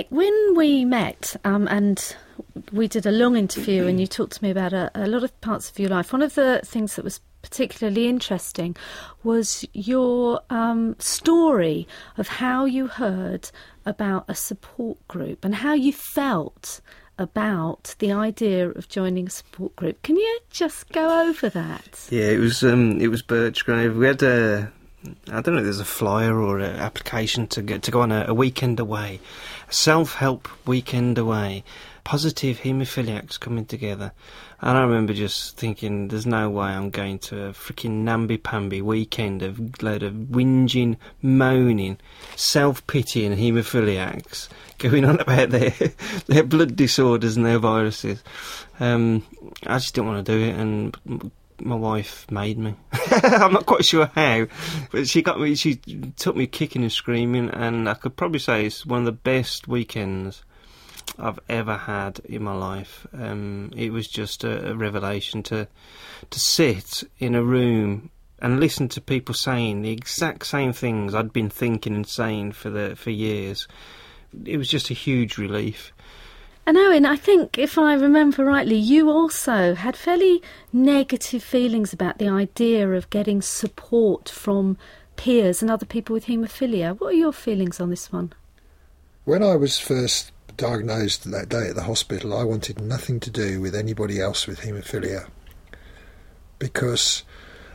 Mick, when we met um, and we did a long interview and you talked to me about a, a lot of parts of your life, one of the things that was particularly interesting was your um, story of how you heard about a support group and how you felt about the idea of joining a support group. Can you just go over that? Yeah, it was um, it was Birchgrove. We had a I don't know. If there's a flyer or an application to get to go on a, a weekend away, a self-help weekend away. Positive haemophiliacs coming together, and I remember just thinking, "There's no way I'm going to a freaking namby-pamby weekend of load of whinging, moaning, self-pitying haemophiliacs going on about their their blood disorders and their viruses." Um, I just didn't want to do it, and my wife made me. I'm not quite sure how, but she got me. She took me kicking and screaming, and I could probably say it's one of the best weekends I've ever had in my life. Um, it was just a, a revelation to to sit in a room and listen to people saying the exact same things I'd been thinking and saying for the for years. It was just a huge relief. And Owen, I think if I remember rightly, you also had fairly negative feelings about the idea of getting support from peers and other people with haemophilia. What are your feelings on this one? When I was first diagnosed that day at the hospital, I wanted nothing to do with anybody else with haemophilia because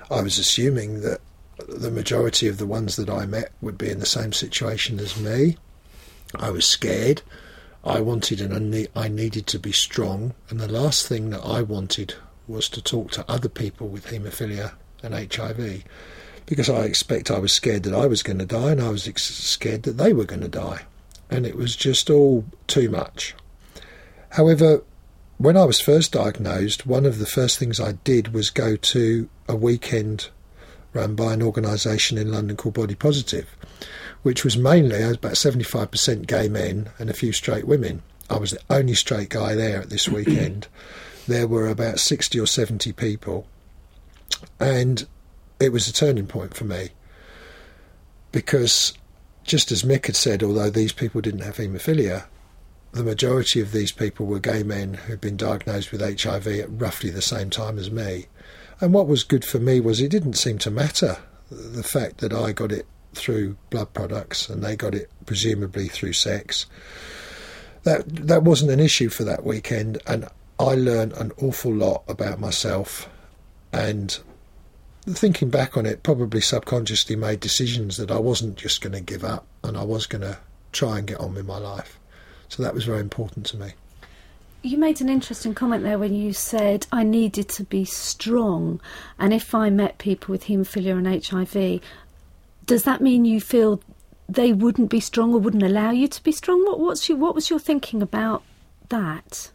I was assuming that the majority of the ones that I met would be in the same situation as me. I was scared. I wanted and I needed to be strong, and the last thing that I wanted was to talk to other people with haemophilia and HIV because I expect I was scared that I was going to die and I was scared that they were going to die. And it was just all too much. However, when I was first diagnosed, one of the first things I did was go to a weekend run by an organisation in London called Body Positive which was mainly about 75% gay men and a few straight women. I was the only straight guy there at this weekend. there were about 60 or 70 people, and it was a turning point for me because, just as Mick had said, although these people didn't have haemophilia, the majority of these people were gay men who'd been diagnosed with HIV at roughly the same time as me. And what was good for me was it didn't seem to matter the fact that I got it through blood products and they got it presumably through sex. That that wasn't an issue for that weekend, and I learned an awful lot about myself. And thinking back on it, probably subconsciously made decisions that I wasn't just going to give up, and I was going to try and get on with my life. So that was very important to me. You made an interesting comment there when you said I needed to be strong, and if I met people with haemophilia and HIV, does that mean you feel they wouldn't be strong or wouldn't allow you to be strong? What, what's your, what was your thinking about that?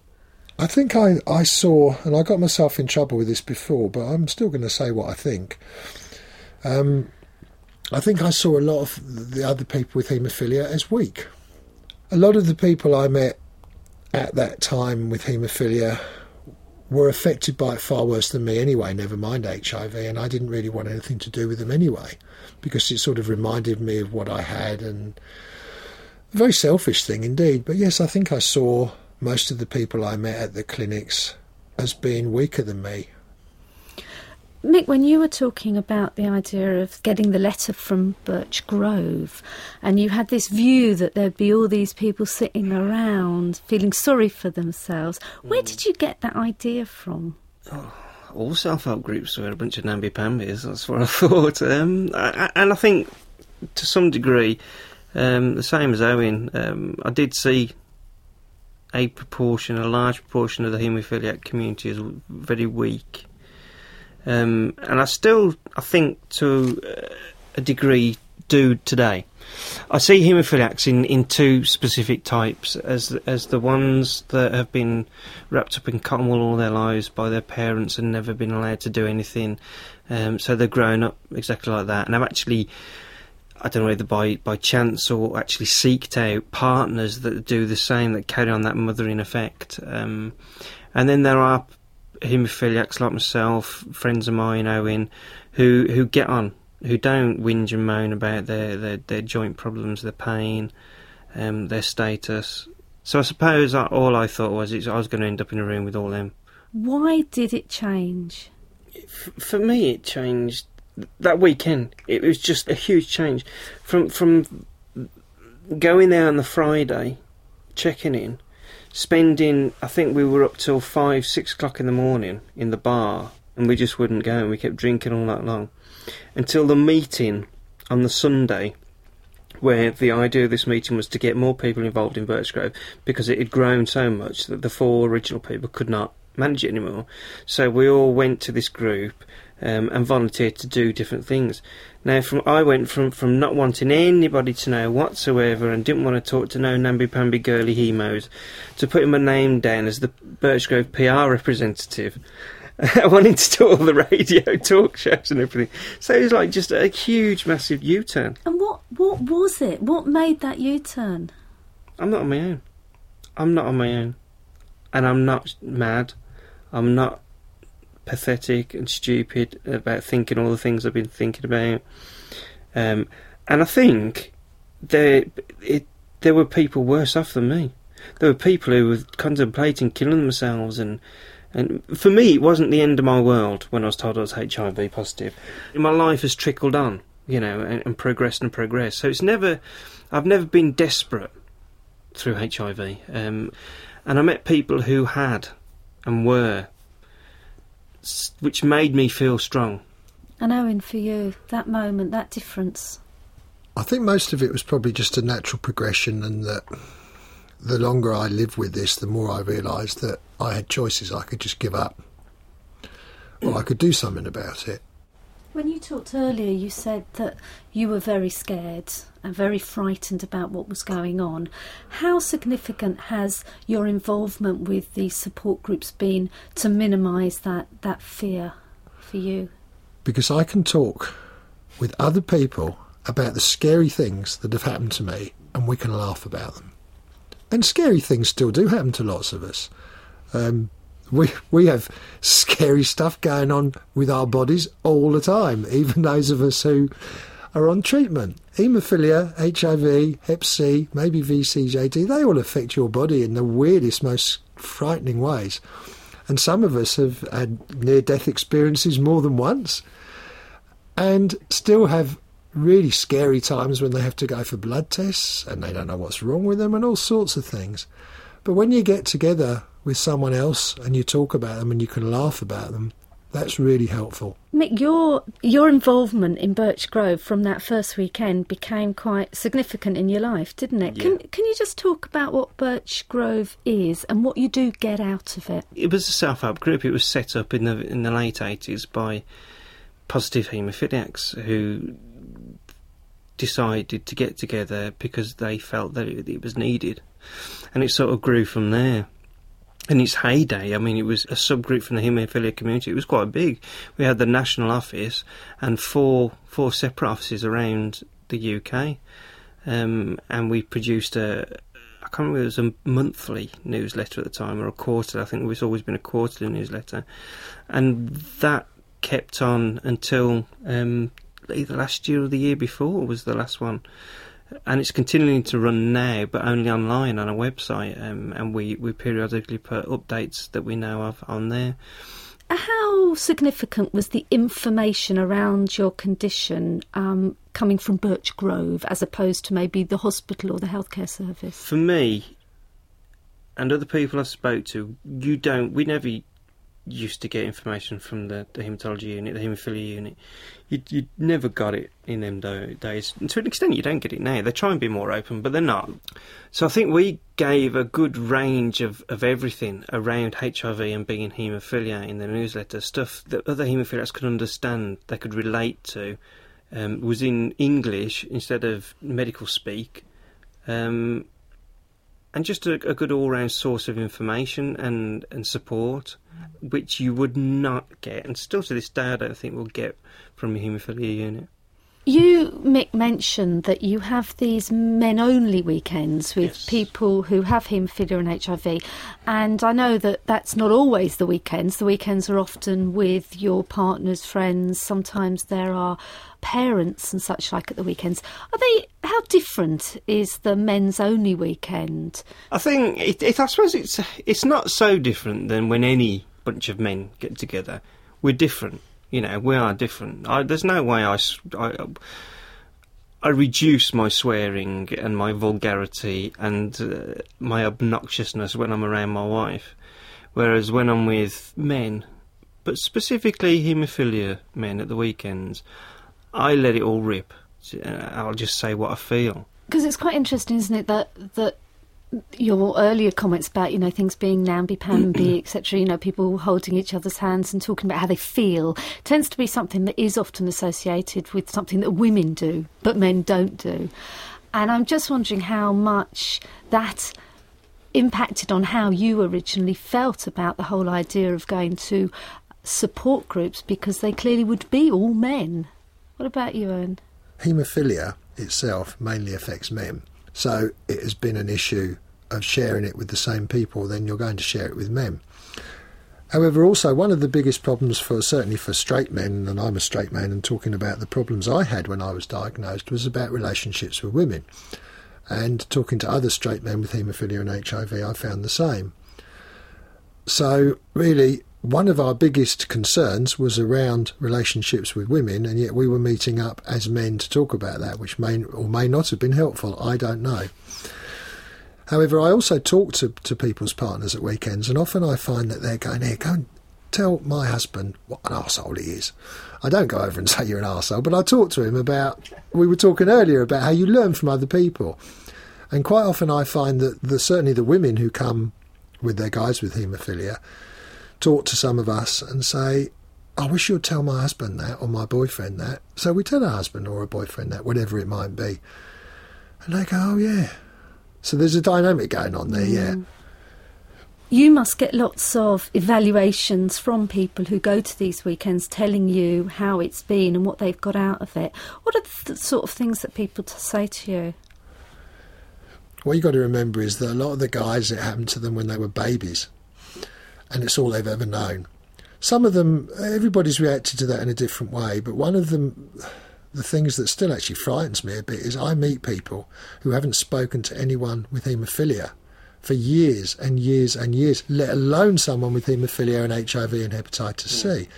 I think I, I saw, and I got myself in trouble with this before, but I'm still going to say what I think. Um, I think I saw a lot of the other people with haemophilia as weak. A lot of the people I met at that time with haemophilia were affected by it far worse than me anyway, never mind HIV, and I didn't really want anything to do with them anyway because it sort of reminded me of what I had and a very selfish thing indeed. But yes, I think I saw most of the people I met at the clinics as being weaker than me. Mick, when you were talking about the idea of getting the letter from Birch Grove, and you had this view that there'd be all these people sitting around feeling sorry for themselves, where mm. did you get that idea from? Oh, all self-help groups were a bunch of namby-pambies. That's what I thought, um, I, and I think to some degree, um, the same as Owen, um, I did see a proportion, a large proportion of the haemophiliac community as very weak, um, and I still, I think, to a degree, do today. I see haemophiliacs in, in two specific types as as the ones that have been wrapped up in cotton wool all their lives by their parents and never been allowed to do anything. Um, so they're growing up exactly like that. And I've actually, I don't know whether by, by chance or actually seeked out partners that do the same, that carry on that mothering effect. Um, and then there are haemophiliacs like myself, friends of mine, Owen, who, who get on who don't whinge and moan about their, their, their joint problems, their pain, um, their status. So I suppose I, all I thought was I was going to end up in a room with all them. Why did it change? F- for me, it changed that weekend. It was just a huge change from from going there on the Friday, checking in, spending. I think we were up till five, six o'clock in the morning in the bar, and we just wouldn't go, and we kept drinking all that long until the meeting on the Sunday where the idea of this meeting was to get more people involved in Birchgrove because it had grown so much that the four original people could not manage it anymore. So we all went to this group um, and volunteered to do different things. Now, from I went from, from not wanting anybody to know whatsoever and didn't want to talk to no namby-pamby girly hemos to putting my name down as the Birchgrove PR representative. wanting to do all the radio talk shows and everything. So it was like just a huge, massive U-turn. And what what was it? What made that U-turn? I'm not on my own. I'm not on my own, and I'm not mad. I'm not pathetic and stupid about thinking all the things I've been thinking about. Um, and I think there it, there were people worse off than me. There were people who were contemplating killing themselves and and for me, it wasn't the end of my world when I was told I was HIV positive. My life has trickled on, you know, and, and progressed and progressed. So it's never, I've never been desperate through HIV. Um, and I met people who had and were, which made me feel strong. And Owen, for you, that moment, that difference? I think most of it was probably just a natural progression, and that the longer I lived with this, the more I realised that I had choices. I could just give up, or I could do something about it. When you talked earlier, you said that you were very scared and very frightened about what was going on. How significant has your involvement with these support groups been to minimise that, that fear for you? Because I can talk with other people about the scary things that have happened to me and we can laugh about them. And scary things still do happen to lots of us. Um, we we have scary stuff going on with our bodies all the time, even those of us who are on treatment. Haemophilia, HIV, Hep C, maybe VCJD, they all affect your body in the weirdest, most frightening ways. And some of us have had near death experiences more than once and still have really scary times when they have to go for blood tests and they don't know what's wrong with them and all sorts of things. But when you get together with someone else and you talk about them and you can laugh about them, that's really helpful. Mick, your your involvement in Birch Grove from that first weekend became quite significant in your life, didn't it? Yeah. Can can you just talk about what Birch Grove is and what you do get out of it? It was a self-help group. It was set up in the in the late eighties by positive haemophiliacs who decided to get together because they felt that it, it was needed, and it sort of grew from there. In its heyday, I mean, it was a subgroup from the haemophilia community. It was quite big. We had the national office and four four separate offices around the UK, um, and we produced a. I can't remember. It was a monthly newsletter at the time, or a quarterly. I think it was always been a quarterly newsletter, and that kept on until um, either last year or the year before was the last one. And it's continuing to run now, but only online on a website. Um, and we, we periodically put updates that we know of on there. How significant was the information around your condition um, coming from Birch Grove as opposed to maybe the hospital or the healthcare service? For me, and other people I've spoke to, you don't. We never used to get information from the, the haematology unit, the haemophilia unit. You you never got it in them days. And to an extent, you don't get it now. They try and be more open, but they're not. So I think we gave a good range of, of everything around HIV and being haemophilia in the newsletter. Stuff that other haemophiliacs could understand, they could relate to, um, was in English instead of medical speak. Um, and just a, a good all-round source of information and, and support, which you would not get, and still to this day I don't think we'll get from a haemophilia unit. You, Mick, mentioned that you have these men only weekends with Yes. people who have haemophilia and HIV. And I know that that's not always the weekends. The weekends are often with your partner's friends. Sometimes there are parents and such like at the weekends. Are they, how different is the men's only weekend? I think it, it. I suppose it's it's not so different than when any bunch of men get together. We're different, you know. We are different. I, there's no way I I reduce my swearing and my vulgarity and uh, my obnoxiousness when I'm around my wife, whereas when I'm with men, but specifically haemophilia men at the weekends, I let it all rip. Uh, I'll just say what I feel. Because it's quite interesting, isn't it, that that your earlier comments about you know things being namby pamby, etc. You know, people holding each other's hands and talking about how they feel tends to be something that is often associated with something that women do, but men don't do. And I'm just wondering how much that impacted on how you originally felt about the whole idea of going to support groups because they clearly would be all men. What about you, Owen? Haemophilia itself mainly affects men, so it has been an issue of sharing it with the same people, then you're going to share it with men. However, also one of the biggest problems for certainly for straight men, and I'm a straight man, and talking about the problems I had when I was diagnosed was about relationships with women. And talking to other straight men with haemophilia and HIV, I found the same. So, really, one of our biggest concerns was around relationships with women, and yet we were meeting up as men to talk about that, which may or may not have been helpful. I don't know. However, I also talk to, to people's partners at weekends, and often I find that they're going, Here, go and tell my husband what an arsehole he is. I don't go over and say you're an arsehole, but I talk to him about, we were talking earlier about how you learn from other people. And quite often I find that the, certainly the women who come with their guys with haemophilia talk to some of us and say, I wish you'd tell my husband that or my boyfriend that. So we tell our husband or a boyfriend that, whatever it might be. And they go, oh, yeah. So there's a dynamic going on there, yeah. Mm. You must get lots of evaluations from people who go to these weekends telling you how it's been and what they've got out of it. What are the sort of things that people say to you? What you've got to remember is that a lot of the guys, it happened to them when they were babies, and it's all they've ever known. Some of them, everybody's reacted to that in a different way, but one of them, the things that still actually frightens me a bit is I meet people who haven't spoken to anyone with haemophilia for years and years and years, let alone someone with haemophilia and HIV and hepatitis C. Hmm.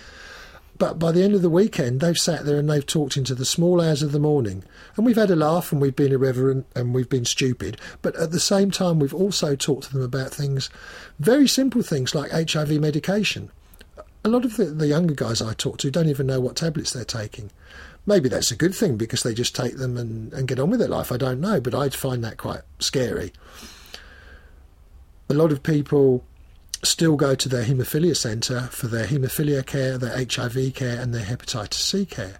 But by the end of the weekend, they've sat there and they've talked into the small hours of the morning. And we've had a laugh and we've been irreverent and we've been stupid. But at the same time, we've also talked to them about things, very simple things like HIV medication. A lot of the, the younger guys I talk to don't even know what tablets they're taking. Maybe that's a good thing because they just take them and, and get on with their life. I don't know, but I'd find that quite scary. A lot of people still go to their haemophilia centre for their haemophilia care, their HIV care, and their hepatitis C care,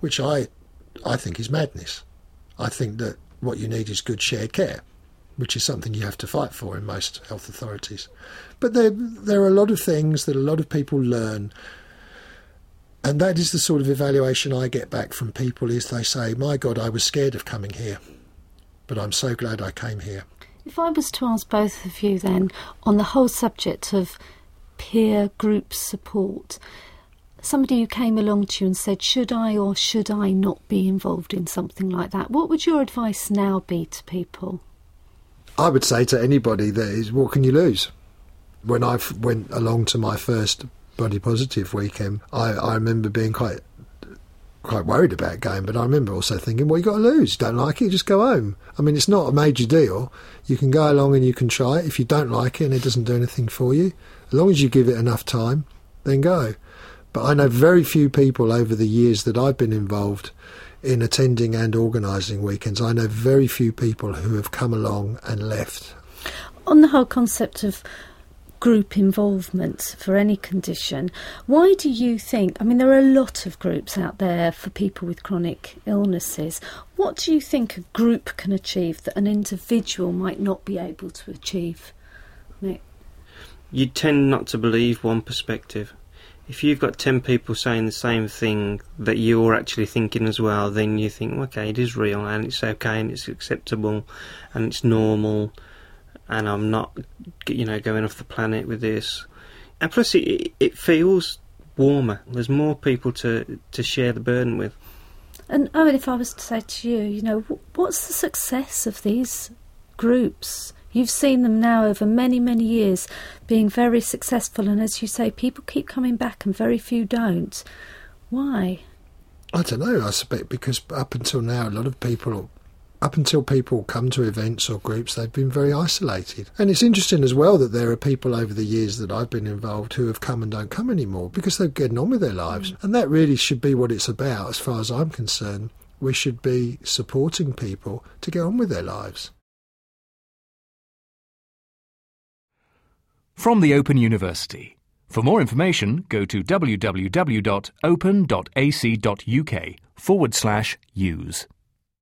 which I, I think is madness. I think that what you need is good shared care, which is something you have to fight for in most health authorities. But there, there are a lot of things that a lot of people learn. And that is the sort of evaluation I get back from people is they say, My God, I was scared of coming here, but I'm so glad I came here. If I was to ask both of you then on the whole subject of peer group support, somebody who came along to you and said, Should I or should I not be involved in something like that? What would your advice now be to people? I would say to anybody that is, what can you lose? When I went along to my first body positive weekend, I, I remember being quite quite worried about going, but I remember also thinking, well, you got to lose. Don't like it, just go home. I mean, it's not a major deal. You can go along and you can try it. If you don't like it and it doesn't do anything for you, as long as you give it enough time, then go. But I know very few people over the years that I've been involved in attending and organising weekends. I know very few people who have come along and left. On the whole concept of group involvement for any condition, why do you think? I mean, there are a lot of groups out there for people with chronic illnesses. What do you think a group can achieve that an individual might not be able to achieve? Nick? You tend not to believe one perspective. if you've got 10 people saying the same thing that you're actually thinking as well, then you think, okay, it is real and it's okay and it's acceptable and it's normal and I'm not, you know, going off the planet with this. And plus, it, it feels warmer. There's more people to, to share the burden with. And I mean, if I was to say to you, you know, what's the success of these groups? You've seen them now over many, many years being very successful, and as you say, people keep coming back and very few don't. Why? I don't know. I suspect because up until now, a lot of people, up until people come to events or groups, they've been very isolated. And it's interesting as well that there are people over the years that I've been involved who have come and don't come anymore because they're getting on with their lives. Mm. And that really should be what it's about, as far as I'm concerned. We should be supporting people to get on with their lives. From the Open University. For more information, go to www.open.ac.uk forward slash use.